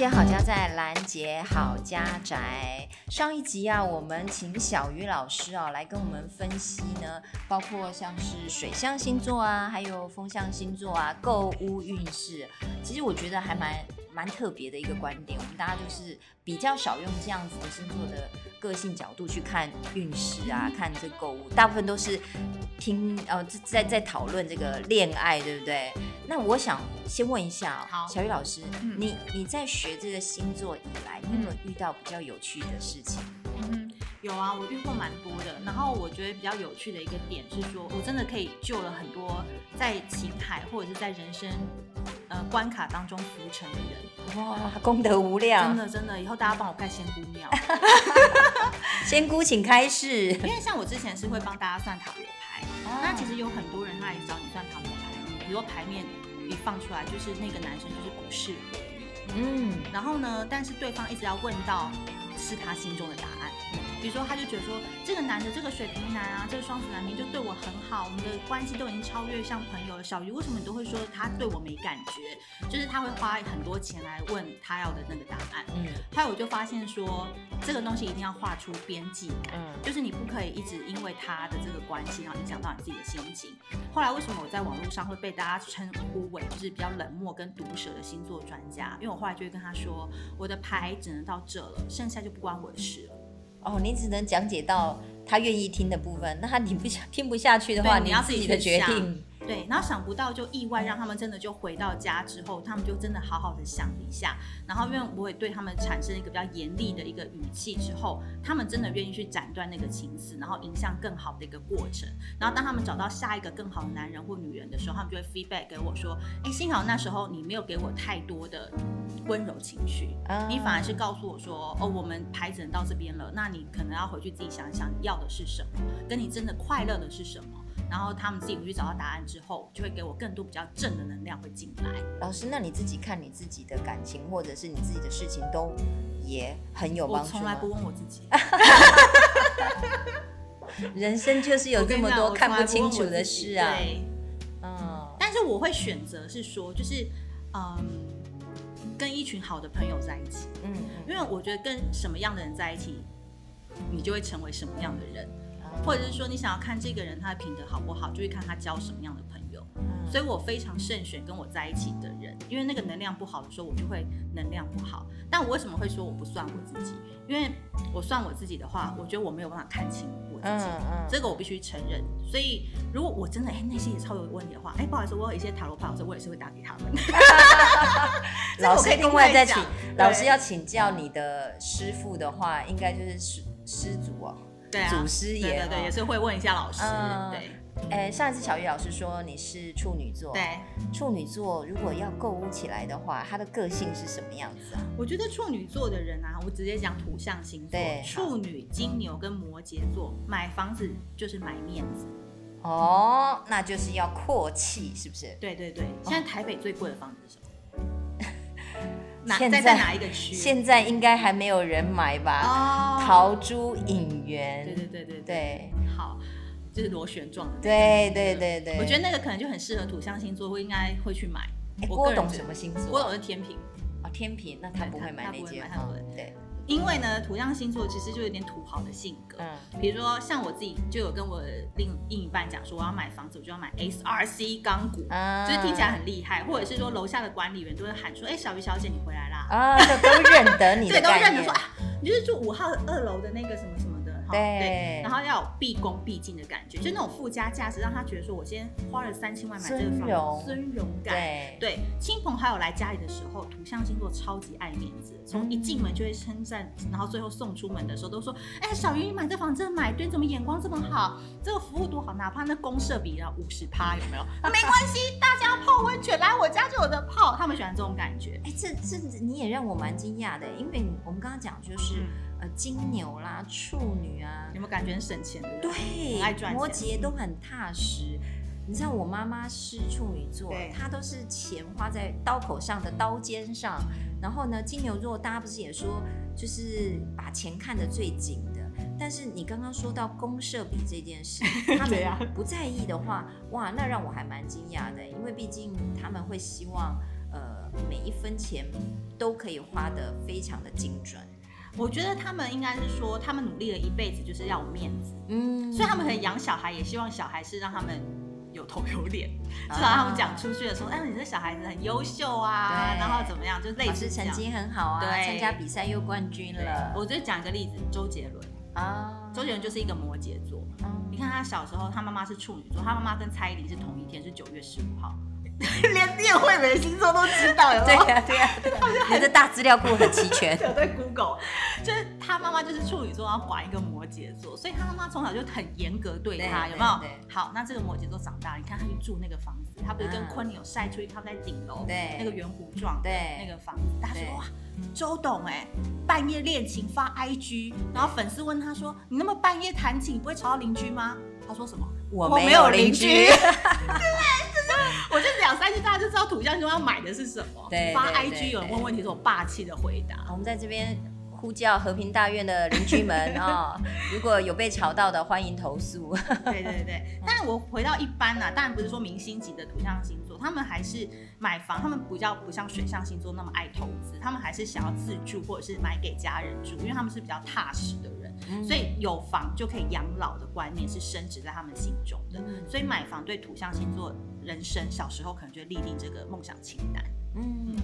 姐好家在，兰姐好家宅。上一集啊，我们请小鱼老师啊来跟我们分析呢，包括像是水象星座啊，还有风象星座啊，购物运势。其实我觉得还蛮。蛮特别的一个观点，我们大家就是比较少用这样子的星座的个性角度去看运势啊，看这个购物，大部分都是听呃在在讨论这个恋爱，对不对？那我想先问一下，好，小雨老师，嗯、你你在学这个星座以来，你有没有遇到比较有趣的事情？嗯，有啊，我遇过蛮多的。然后我觉得比较有趣的一个点是说，我真的可以救了很多在情海或者是在人生。呃，关卡当中浮沉的人，哇，功德无量，真的真的，以后大家帮我盖仙姑庙，仙姑请开示。因为像我之前是会帮大家算塔罗牌，哦、那其实有很多人他也找你算塔罗牌，比如说牌面一放出来就是那个男生就是不适合你，嗯，然后呢，但是对方一直要问到是他心中的答案。比如说，他就觉得说，这个男的，这个水瓶男啊，这个双子男明明就对我很好，我们的关系都已经超越像朋友了。小鱼，为什么你都会说他对我没感觉？就是他会花很多钱来问他要的那个答案。嗯，还有我就发现说，这个东西一定要画出边际感，嗯，就是你不可以一直因为他的这个关系，然后影响到你自己的心情。后来为什么我在网络上会被大家称呼为就是比较冷漠跟毒舌的星座专家？因为我后来就会跟他说，我的牌只能到这了，剩下就不关我的事了。哦，你只能讲解到他愿意听的部分，那他你不想听不下去的话，你要自己的决定。对，然后想不到就意外让他们真的就回到家之后，他们就真的好好的想了一下，然后因为我也对他们产生一个比较严厉的一个语气之后，他们真的愿意去斩断那个情丝，然后迎向更好的一个过程。然后当他们找到下一个更好的男人或女人的时候，他们就会 feedback 给我说：“哎，幸好那时候你没有给我太多的温柔情绪，你反而是告诉我说：哦，我们牌子能到这边了，那你可能要回去自己想一想，你要的是什么，跟你真的快乐的是什么。”然后他们自己回去找到答案之后，就会给我更多比较正的能量会进来。老师，那你自己看你自己的感情或者是你自己的事情，都也很有帮助？我从来不问我自己。人生就是有这么多看不清楚的事啊。对，嗯。但是我会选择是说，就是嗯，跟一群好的朋友在一起。嗯，因为我觉得跟什么样的人在一起，你就会成为什么样的人。或者是说，你想要看这个人他的品德好不好，就会看他交什么样的朋友。嗯，所以我非常慎选跟我在一起的人，因为那个能量不好的时候，我就会能量不好。但我为什么会说我不算我自己？因为我算我自己的话，我觉得我没有办法看清我自己，嗯嗯，这个我必须承认。所以如果我真的哎内心也超有问题的话，哎不好意思，我有一些塔罗牌，我我也是会打给他们。老师另外再请，老师要请教你的师父的话，应该就是师师祖哦。对啊，祖师爷，对对对，也是会问一下老师。嗯、对，哎，上一次小玉老师说你是处女座，对，处女座如果要购物起来的话，他的个性是什么样子啊？我觉得处女座的人啊，我直接讲土象星座，对，处女、金牛跟摩羯座，买房子就是买面子。哦，那就是要阔气，是不是？对对对，现在台北最贵的房子是什么？现在，在哪一个区？现在应该还没有人买吧？哦，陶朱隐园。对对对对对，对。好，就是螺旋状的。对对对对。我觉得那个可能就很适合土象星座，会应该会去买。郭董什么星座？郭董是天平。哦，天平，那他不会买那间。对。因为呢，土象星座其实就有点土豪的性格。嗯，比如说像我自己就有跟我另另一半讲说，我要买房子，我就要买 SRC 钢骨，嗯、就是听起来很厉害。或者是说楼下的管理员都会喊说，哎、欸，小鱼小姐你回来啦。啊，都认得你。对，都认得说啊，你就是住五号二楼的那个什么什么。对，对，然后要有毕恭毕敬的感觉，就那种附加价值，让他觉得说，我今天花了三千万买这个房子，尊荣感。对，亲朋好友来家里的时候，土象星座超级爱面子，从一进门就会称赞，然后最后送出门的时候都说，哎，小云你买这房子买对，怎么眼光这么好？这个服务多好，哪怕那公社比要五十趴有没有？没关系，大家泡温泉来我家就有的泡，他们喜欢这种感觉。哎，这这你也让我蛮惊讶的，因为我们刚刚讲就是。呃，金牛啦，处女啊，有没有感觉很省钱的？对，爱赚钱。摩羯都很踏实。你知道我妈妈是处女座，她都是钱花在刀口上的刀尖上。然后呢，金牛座大家不是也说，就是把钱看得最紧的。但是你刚刚说到公社比这件事，他们不在意的话，哇，那让我还蛮惊讶的，因为毕竟他们会希望。呃，每一分钱都可以花得非常的精准？我觉得他们应该是说，他们努力了一辈子就是要有面子，嗯，所以他们可能养小孩也希望小孩是让他们有头有脸，至少他们讲出去的时候，哎，你这小孩子很优秀啊，然后怎么样，就类似成绩很好啊，对，参加比赛又冠军了。我就讲一个例子，周杰伦啊，周杰伦就是一个摩羯座，你看他小时候，他妈妈是处女座，他妈妈跟蔡依林是同一天，是九月十五号。连叶惠美的星座都知道，有没有？对呀，对呀，你的大资料库很齐全。我在 Google，就是他妈妈就是处女座，然后管一个摩羯座，所以他妈妈从小就很严格对他，有没有？好，那这个摩羯座长大，你看他去住那个房子，他不是跟昆凌有晒出去，他们在顶楼，对，那个圆弧状，对，那个房子，大家说哇，周董哎，半夜练琴发 IG，然后粉丝问他说，你那么半夜弹琴，不会吵到邻居吗？他说什么？我没有邻居。我土象星座要买的是什么。对，发 IG 有人问问题，是我霸气的回答。我们在这边呼叫和平大院的邻居们啊、哦，如果有被吵到的，欢迎投诉。对对对，但是我回到一般呢、啊，当然不是说明星级的土象星座，他们还是买房，他们比较不像水象星座那么爱投资，他们还是想要自住或者是买给家人住，因为他们是比较踏实的人，嗯、所以有房就可以养老的观念是深植在他们心中的，嗯、所以买房对土象星座。人生小时候可能就立定这个梦想清单。嗯，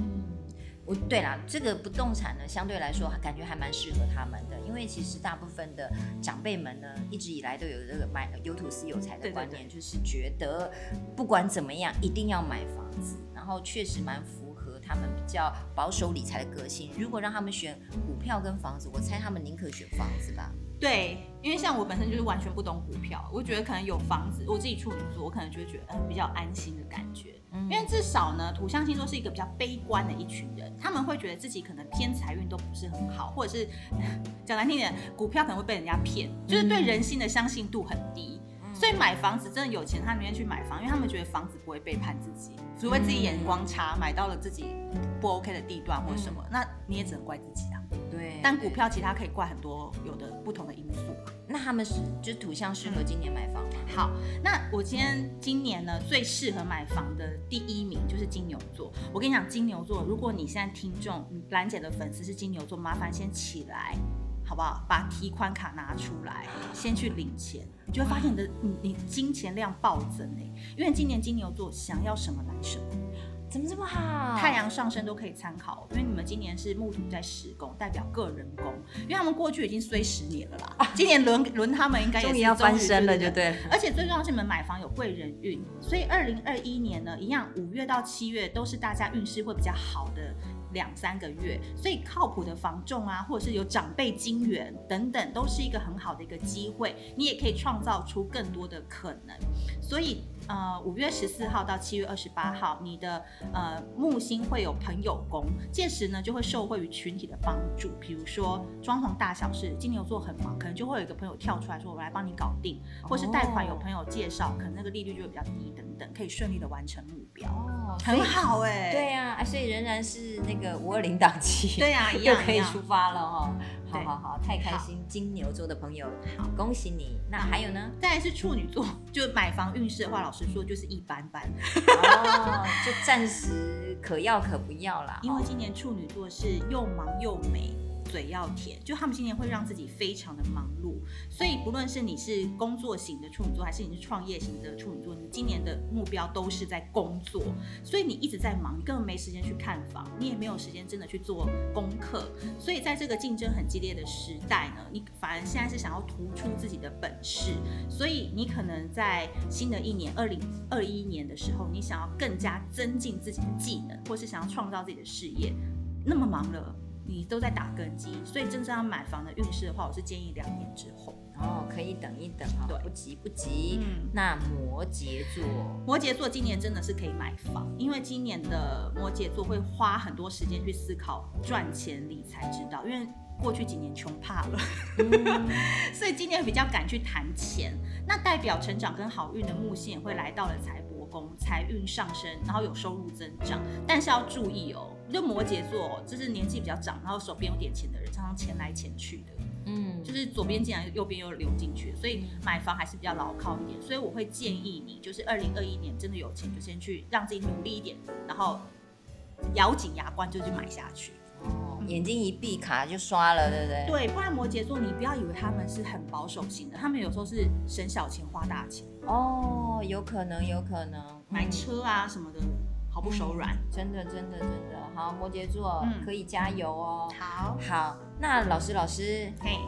我对啦，这个不动产呢，相对来说感觉还蛮适合他们的，因为其实大部分的长辈们呢，一直以来都有这个买有土是有财的观念，就是觉得不管怎么样一定要买房子，然后确实蛮符合他们比较保守理财的个性。如果让他们选股票跟房子，我猜他们宁可选房子吧。对，因为像我本身就是完全不懂股票，我觉得可能有房子，我自己处女座，我可能就会觉得嗯比较安心的感觉。嗯，因为至少呢，土象星座是一个比较悲观的一群人，他们会觉得自己可能偏财运都不是很好，或者是 讲难听点，股票可能会被人家骗，就是对人心的相信度很低。嗯，所以买房子真的有钱，他宁愿去买房，因为他们觉得房子不会背叛自己，除非自己眼光差，买到了自己不 OK 的地段或什么，那你也只能怪自己啊。对，但股票其他可以怪很多有的不同的因素。那他们是就是土象适合今年买房吗？好，那我今天今年呢最适合买房的第一名就是金牛座。我跟你讲，金牛座，如果你现在听众兰姐的粉丝是金牛座，麻烦先起来，好不好？把提款卡拿出来，先去领钱，你就会发现你的你你金钱量暴增哎，因为今年金牛座想要什么来什么。怎么这么好？太阳上升都可以参考，因为你们今年是木土在十宫，代表个人宫，因为他们过去已经衰十年了啦，今年轮轮他们应该终于要翻身了，就对。而且最重要是你们买房有贵人运，所以二零二一年呢，一样五月到七月都是大家运势会比较好的两三个月，所以靠谱的房仲啊，或者是有长辈金援等等，都是一个很好的一个机会，你也可以创造出更多的可能，所以。呃，五月十四号到七月二十八号，你的呃木星会有朋友宫，届时呢就会受惠于群体的帮助，比如说装潢大小事，金牛座很忙，可能就会有一个朋友跳出来说，我来帮你搞定，或是贷款有朋友介绍，可能那个利率就会比较低等等，可以顺利的完成目标，哦，很好哎、欸，对呀、啊，所以仍然是那个五二零档期，对呀、啊，又可以出发了哈。好好好，太开心！金牛座的朋友，好，恭喜你。那还有呢？再来是处女座，就买房运势的话，老实说就是一般般，哦，就暂时可要可不要啦。因为今年处女座是又忙又美。嘴要甜，就他们今年会让自己非常的忙碌，所以不论是你是工作型的处女座，还是你是创业型的处女座，你今年的目标都是在工作，所以你一直在忙，你根本没时间去看房，你也没有时间真的去做功课，所以在这个竞争很激烈的时代呢，你反而现在是想要突出自己的本事，所以你可能在新的一年二零二一年的时候，你想要更加增进自己的技能，或是想要创造自己的事业，那么忙了。你都在打根基，所以真正要买房的运势的话，我是建议两年之后。哦，可以等一等哈，对，不急不急。嗯，那摩羯座，摩羯座今年真的是可以买房，因为今年的摩羯座会花很多时间去思考赚钱理财之道，因为过去几年穷怕了，嗯、所以今年比较敢去谈钱。那代表成长跟好运的木星也会来到了财帛宫，财运上升，然后有收入增长，但是要注意哦。就摩羯座，就是年纪比较长，然后手边有点钱的人，常常钱来钱去的，嗯，就是左边进来，右边又流进去，所以买房还是比较牢靠一点。所以我会建议你，就是二零二一年真的有钱，就先去让自己努力一点，然后咬紧牙关就去买下去。哦，眼睛一闭卡就刷了，对不对？对，不然摩羯座你不要以为他们是很保守型的，他们有时候是省小钱花大钱。哦，有可能，有可能买车啊什么的。毫不手软，真的，真的，真的好，摩羯座、嗯、可以加油哦。好，好，那老师，老师，嘿，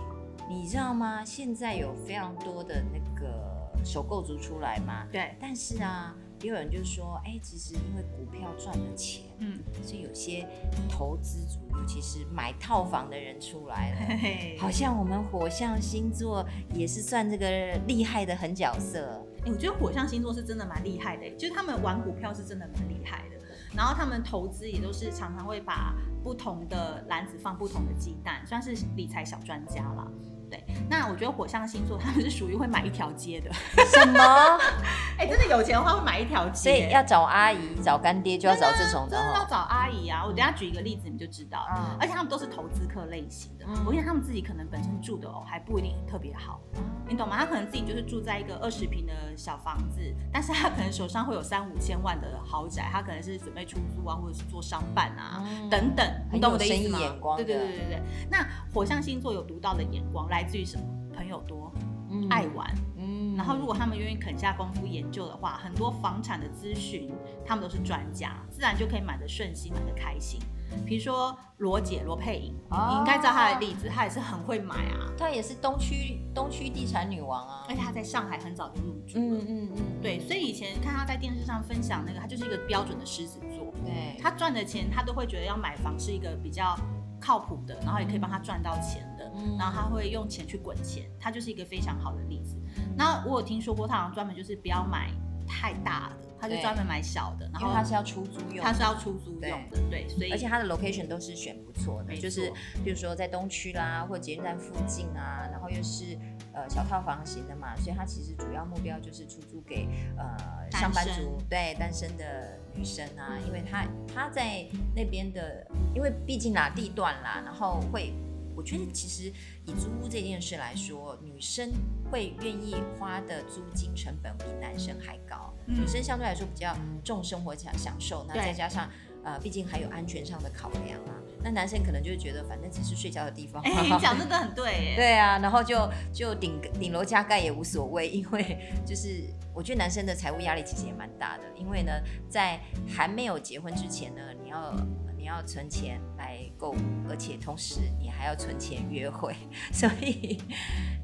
你知道吗？现在有非常多的那个首购族出来嘛？对。但是啊，也有人就说，哎、欸，其实因为股票赚了钱，嗯，所以有些投资族，尤其是买套房的人出来了，嘿嘿好像我们火象星座也是算这个厉害的狠角色。我觉得火象星座是真的蛮厉害的，就是他们玩股票是真的蛮厉害的，然后他们投资也都是常常会把不同的篮子放不同的鸡蛋，算是理财小专家啦。对，那我觉得火象星座他们是属于会买一条街的。什么？哎、欸，真的有钱的话会买一条街。所以要找阿姨、找干爹就要找这种的。真的要找阿姨啊！我等下举一个例子你就知道。嗯。而且他们都是投资客类型的。嗯。我想他们自己可能本身住的哦还不一定特别好。嗯。你懂吗？他可能自己就是住在一个二十平的小房子，但是他可能手上会有三五千万的豪宅，他可能是准备出租啊，或者是做商办啊、嗯、等等。你懂我的意思吗？眼光。对对对对对。那火象星座有独到的眼光来。来自于什么？朋友多，嗯、爱玩，嗯，然后如果他们愿意肯下功夫研究的话，很多房产的咨询，他们都是专家，自然就可以买的顺心，买的开心。比如说罗姐罗佩颖，哦、你应该知道她的例子，她也是很会买啊，她也是东区东区地产女王啊，而且她在上海很早就入住了，嗯嗯嗯，对，所以以前看她在电视上分享那个，她就是一个标准的狮子座，对，她赚的钱，她都会觉得要买房是一个比较靠谱的，然后也可以帮她赚到钱的，嗯、然后他会用钱去滚钱，他就是一个非常好的例子。那我有听说过，他好像专门就是不要买太大的，他就专门买小的，然后他是要出租用，他是要出租用的，对，对，所以而且他的 location 都是选不错的，错就是比如说在东区啦，或者捷运站附近啊，然后又是呃小套房型的嘛，所以他其实主要目标就是出租给呃上班族，身对单身的。女生啊，因为她她在那边的，因为毕竟哪地段啦，然后会，我觉得其实以租屋这件事来说，女生会愿意花的租金成本比男生还高。嗯、女生相对来说比较重生活享享受，那再加上呃，毕竟还有安全上的考量啊。那男生可能就会觉得，反正只是睡觉的地方。哎，你讲真的很对。对啊，然后就就顶顶楼加盖也无所谓，因为就是我觉得男生的财务压力其实也蛮大的，因为呢，在还没有结婚之前呢，你要你要存钱来购物，而且同时你还要存钱约会，所以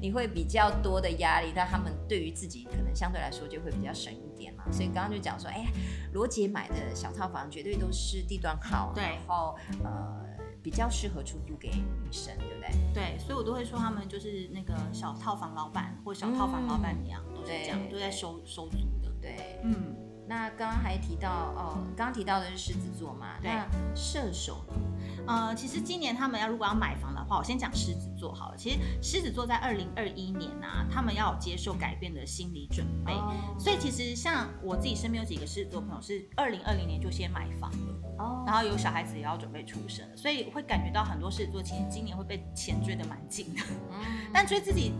你会比较多的压力。但他们对于自己可能相对来说就会比较省一点嘛。所以刚刚就讲说，哎，罗姐买的小套房绝对都是地段好，对，然后呃。比较适合出租给女生，对不对？对，所以我都会说他们就是那个小套房老板或小套房老板娘，嗯、都是这样，都在收收租的。对，嗯。那刚刚还提到哦，刚刚提到的是狮子座嘛？对。那射手呢？呃，其实今年他们要如果要买房的话，我先讲狮子座好了。其实狮子座在二零二一年啊，他们要有接受改变的心理准备。哦。所以其实像我自己身边有几个狮子座朋友是二零二零年就先买房了。哦。然后有小孩子也要准备出生，所以会感觉到很多狮子座其实今年会被钱追得蛮紧的。嗯。但追自己。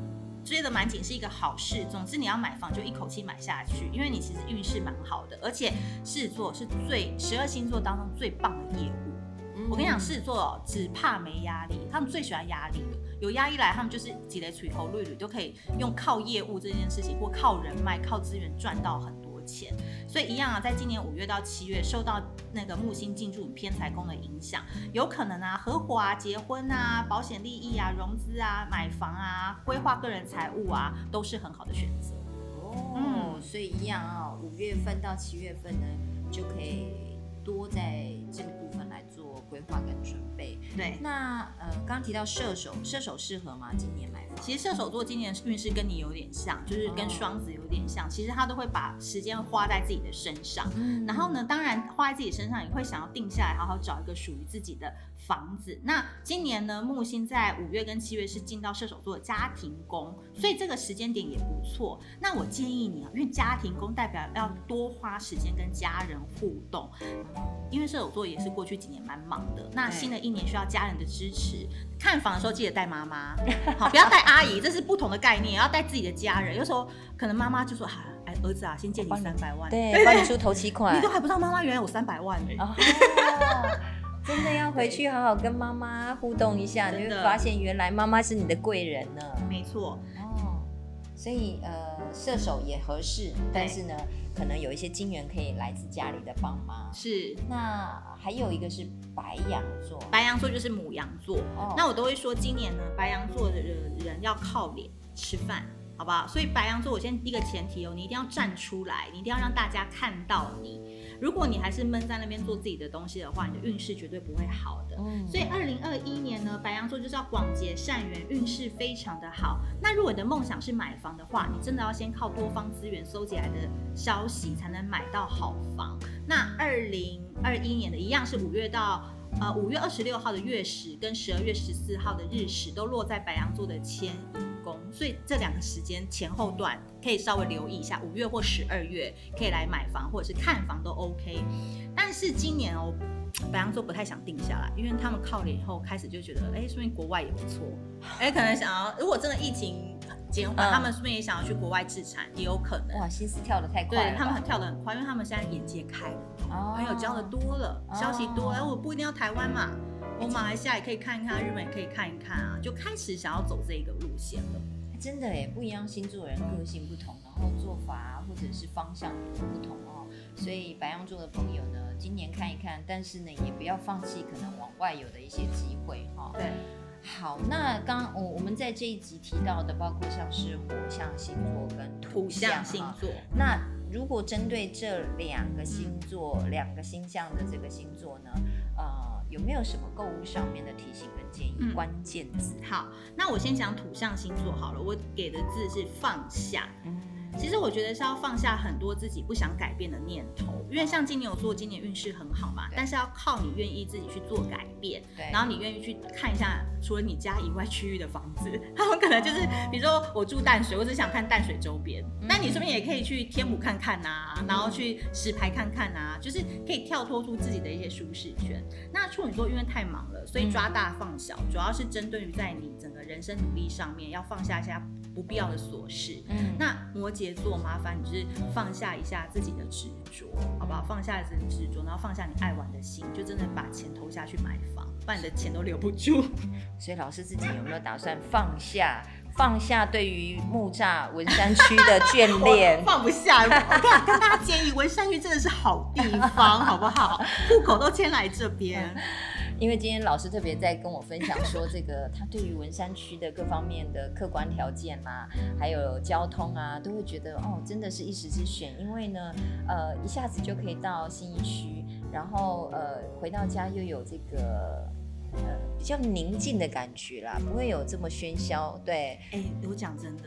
追得蛮紧是一个好事，总之你要买房就一口气买下去，因为你其实运势蛮好的，而且狮子座是最十二星座当中最棒的业务。嗯、我跟你讲，狮子座哦，只怕没压力，他们最喜欢压力了。有压力来，他们就是积累垂头绿绿，都可以用靠业务这件事情，或靠人脉、靠资源赚到很多钱。所以一样啊，在今年五月到七月，受到那个木星进驻偏财宫的影响，有可能啊，合伙啊、结婚啊、保险利益啊、融资啊、买房啊、规划个人财务啊，都是很好的选择。哦，嗯，所以一样啊，五月份到七月份呢，就可以多在这个部分来做规划跟准备。对，那呃，刚刚提到射手，射手适合吗？今年买？其实射手座今年运势跟你有点像，就是跟双子有点像。其实他都会把时间花在自己的身上，然后呢，当然花在自己身上，也会想要定下来，好好找一个属于自己的房子。那今年呢，木星在五月跟七月是进到射手座的家庭宫，所以这个时间点也不错。那我建议你啊，因为家庭宫代表要多花时间跟家人互动，因为射手座也是过去几年蛮忙的。那新的一年需要家人的支持，看房的时候记得带妈妈，好，不要带阿姨，这是不同的概念，要带自己的家人。有时候可能妈妈就说：“哈，哎，儿子啊，先借你三百万，对，帮你出头期款。”你都还不知道妈妈原来有三百万呢。哦，真的要回去好好跟妈妈互动一下，你会发现原来妈妈是你的贵人呢。没错。所以呃，射手也合适，但是呢，可能有一些金源可以来自家里的帮忙。是，那还有一个是白羊座，白羊座就是母羊座。哦，那我都会说，今年呢，白羊座的人要靠脸吃饭，好不好？所以白羊座，我先第一个前提哦，你一定要站出来，你一定要让大家看到你。如果你还是闷在那边做自己的东西的话，你的运势绝对不会好的。嗯，所以二零二一年呢，白羊座就是要广结善缘，运势非常的好。那如果你的梦想是买房的话，你真的要先靠多方资源搜集来的消息，才能买到好房。那二零二一年的一样是五月到呃五月二十六号的月食跟十二月十四号的日食都落在白羊座的迁移。所以这两个时间前后段可以稍微留意一下，五月或十二月可以来买房或者是看房都 OK。但是今年哦，白羊座不太想定下来，因为他们靠脸以后开始就觉得，哎，说不定国外也不错，哎，可能想要如果真的疫情减缓，嗯、他们说不定也想要去国外置产，也有可能。哇，心思跳得太快，对他们很跳得很快，因为他们现在眼界开了，哦、朋友交的多了，消息多，哎，我不一定要台湾嘛。我马来西亚也可以看一看，日本也可以看一看啊，就开始想要走这个路线了。真的哎，不一样星座人个性不同，然后做法啊，或者是方向也不同哦。所以白羊座的朋友呢，今年看一看，但是呢，也不要放弃可能往外有的一些机会哈。对，好，那刚我我们在这一集提到的，包括像是火象星座跟土象星座，那如果针对这两个星座，两个星象的这个星座呢，呃。有没有什么购物上面的提醒跟建议？关键字。好，那我先讲土象星座好了，我给的字是放下。嗯其实我觉得是要放下很多自己不想改变的念头，因为像金牛座今年运势很好嘛，但是要靠你愿意自己去做改变，对，然后你愿意去看一下除了你家以外区域的房子，他们可能就是比如说我住淡水，我只想看淡水周边，那你顺便也可以去天母看看呐，然后去石牌看看呐，就是可以跳脱出自己的一些舒适圈。那处女座因为太忙了，所以抓大放小，主要是针对于在你整个人生努力上面要放下一下不必要的琐事。嗯，那摩羯。做麻烦，你就是放下一下自己的执着，好不好？放下自己的执着，然后放下你爱玩的心，就真的把钱投下去买房，不然你的钱都留不住。所以老师自己有没有打算放下？放下对于木栅文山区的眷 恋？放不下。我跟大家建议，文山区真的是好地方，好不好？户口都迁来这边。因为今天老师特别在跟我分享说，这个他对于文山区的各方面的客观条件啊，还有交通啊，都会觉得哦，真的是一时之选。因为呢，呃，一下子就可以到新一区，然后呃，回到家又有这个呃比较宁静的感觉啦，不会有这么喧嚣。对，哎，我讲真的，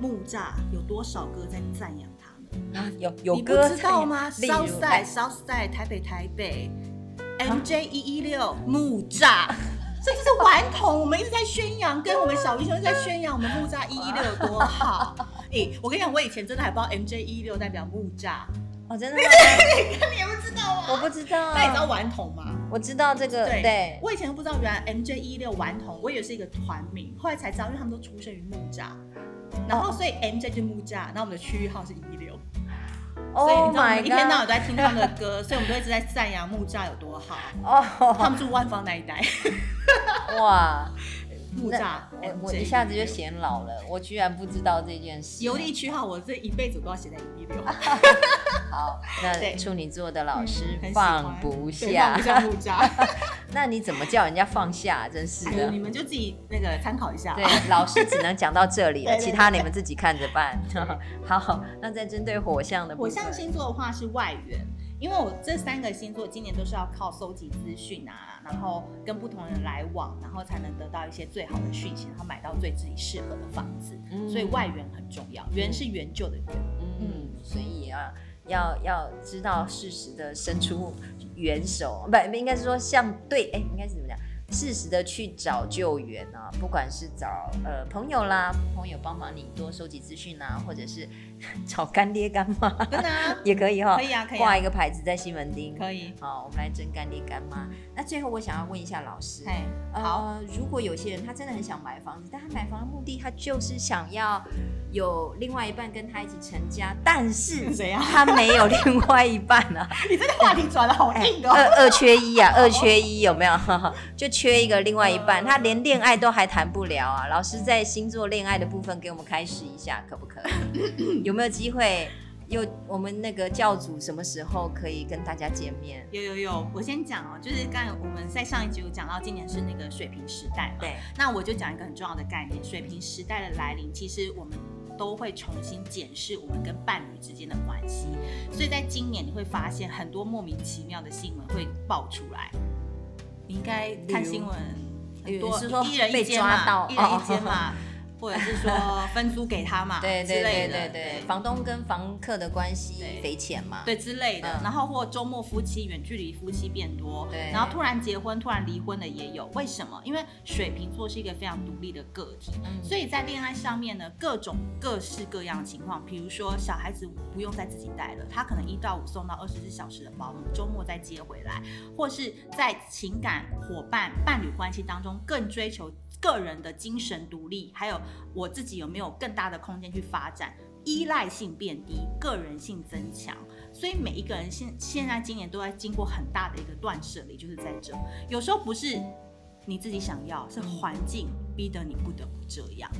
木栅有多少歌在赞扬他们？啊、有有歌你知道吗？Southside，Southside，台北，台北。MJ 一一六木栅，这就是顽童。我们一直在宣扬，跟我们小英雄在宣扬我们木栅一一六有多好。哎，我跟你讲，我以前真的还不知道 MJ 一一六代表木栅。哦，真的吗？你看你也不知道啊？我不知道。那你知道顽童吗？我知道这个。对，对我以前都不知道，原来 MJ 一一六顽童，我以为是一个团名，后来才知道，因为他们都出生于木栅，然后所以 MJ 就木栅，然后我们的区域号是一一六。所以你知道，我们一天到晚都在听他们的歌，所以我们都一直在赞扬木栅有多好。哦，他们住万方那一带。哇，木栅，我我一下子就显老了，我居然不知道这件事。邮递区号，我这一辈子都要写在一一六。好，那处女座的老师放不下，放不下木栅。那你怎么叫人家放下？真是的，你们就自己那个参考一下。对，老师只能讲到这里了，其他你们自己看着办。好，那再针对火象的，火象星座的话是外缘，因为我这三个星座今年都是要靠搜集资讯啊，然后跟不同人来往，然后才能得到一些最好的讯息，然后买到最自己适合的房子。所以外援很重要，援是援救的援。嗯，所以啊，要要知道适时的伸出援手，不，应该是说像对，哎，应该是怎么讲？适时的去找救援啊，不管是找呃朋友啦，朋友帮忙你多收集资讯啊，或者是 找干爹干妈，真的 也可以哈，可以啊，可以挂一个牌子在西门町，可以。好，我们来争干爹干妈。那最后我想要问一下老师，好、呃，如果有些人他真的很想买房子，但他买房的目的他就是想要有另外一半跟他一起成家，但是 他没有另外一半啊。你这个话题转的好硬哦，二二缺一啊，二缺一有没有？就缺一个另外一半，他连恋爱都还谈不了啊！老师在星座恋爱的部分给我们开始一下，可不可以？有没有机会？有我们那个教主什么时候可以跟大家见面？有有有，我先讲哦，就是刚才我们在上一集有讲到，今年是那个水平时代嘛，对，那我就讲一个很重要的概念，水平时代的来临，其实我们都会重新检视我们跟伴侣之间的关系，所以在今年你会发现很多莫名其妙的新闻会爆出来。你应该看新闻，很多一人一间嘛，一人一间嘛。或者是说分租给他嘛，对对对对对，房东跟房客的关系匪浅嘛，对之类的。然后或周末夫妻远距离夫妻变多，对。然后突然结婚，突然离婚的也有。为什么？因为水瓶座是一个非常独立的个体，所以在恋爱上面呢，各种各式各样的情况，比如说小孩子不用再自己带了，他可能一到五送到二十四小时的保姆，周末再接回来，或是在情感伙伴伴侣关系当中更追求。个人的精神独立，还有我自己有没有更大的空间去发展，依赖性变低，个人性增强。所以每一个人现现在今年都在经过很大的一个断舍离，就是在这。有时候不是你自己想要，是环境逼得你不得不这样。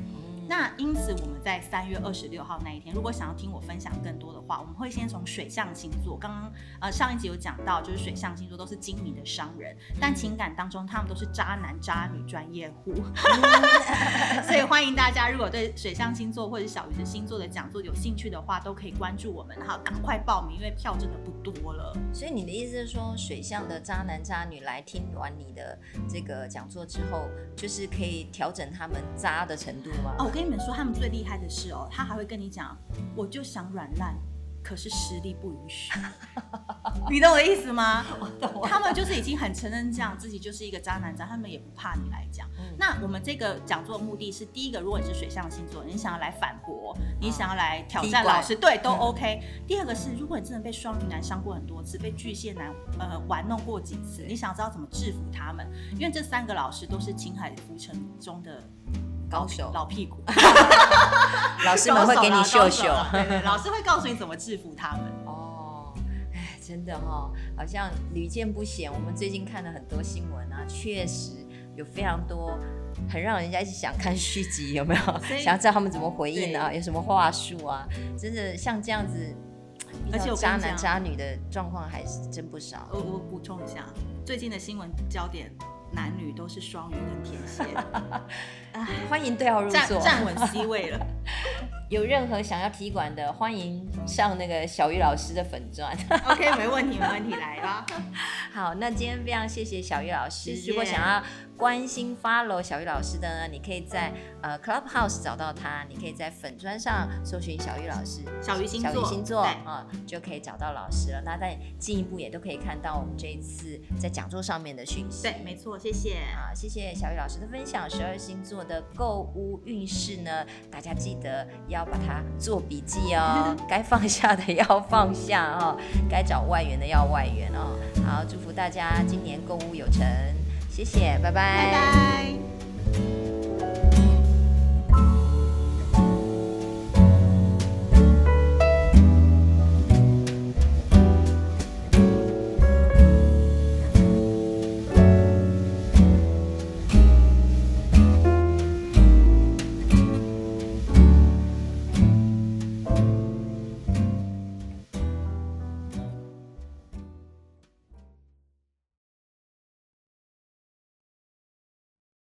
那因此，我们在三月二十六号那一天，如果想要听我分享更多的话，我们会先从水象星座。刚刚呃上一集有讲到，就是水象星座都是精明的商人，但情感当中他们都是渣男渣女专业户。所以欢迎大家，如果对水象星座或者小鱼的星座的讲座有兴趣的话，都可以关注我们，然后赶快报名，因为票真的不多了。所以你的意思是说，水象的渣男渣女来听完你的这个讲座之后，就是可以调整他们渣的程度吗？哦，跟你们说，他们最厉害的是哦，他还会跟你讲，我就想软烂，可是实力不允许。你懂我的意思吗？我懂。他们就是已经很承认这样，自己就是一个渣男渣，他们也不怕你来讲。嗯、那我们这个讲座的目的是，第一个，如果你是水象星座，你想要来反驳，你想要来挑战老师，对，都 OK。嗯、第二个是，如果你真的被双鱼男伤过很多次，被巨蟹男呃玩弄过几次，你想知道怎么制服他们？因为这三个老师都是青海浮沉中的。高手老屁股，老师们会给你秀秀，对对，老师会告诉你怎么制服他们。哦，哎，真的哈、哦，好像屡见不鲜。我们最近看了很多新闻啊，确实有非常多很让人家一直想看续集，有没有？想要知道他们怎么回应啊？有什么话术啊？真的像这样子，而且渣男渣女的状况还是真不少。我我补充一下，最近的新闻焦点。男女都是双鱼跟天蝎，唉，欢迎对号入座，站稳 C 位了。有任何想要踢馆的，欢迎上那个小玉老师的粉钻。OK，没问题，没问题，来吧。好，那今天非常谢谢小玉老师。谢谢。如果想要关心 follow 小玉老师的呢，你可以在呃 Clubhouse 找到他，你可以在粉砖上搜寻小玉老师，小鱼星座，小鱼星座啊，就可以找到老师了。那再进一步也都可以看到我们这一次在讲座上面的讯息。对，没错，谢谢。啊，谢谢小鱼老师的分享。十二星座的购物运势呢，大家记得要。把它做笔记哦，该放下的要放下哦，该找外援的要外援哦。好，祝福大家今年购物有成，谢谢，拜拜。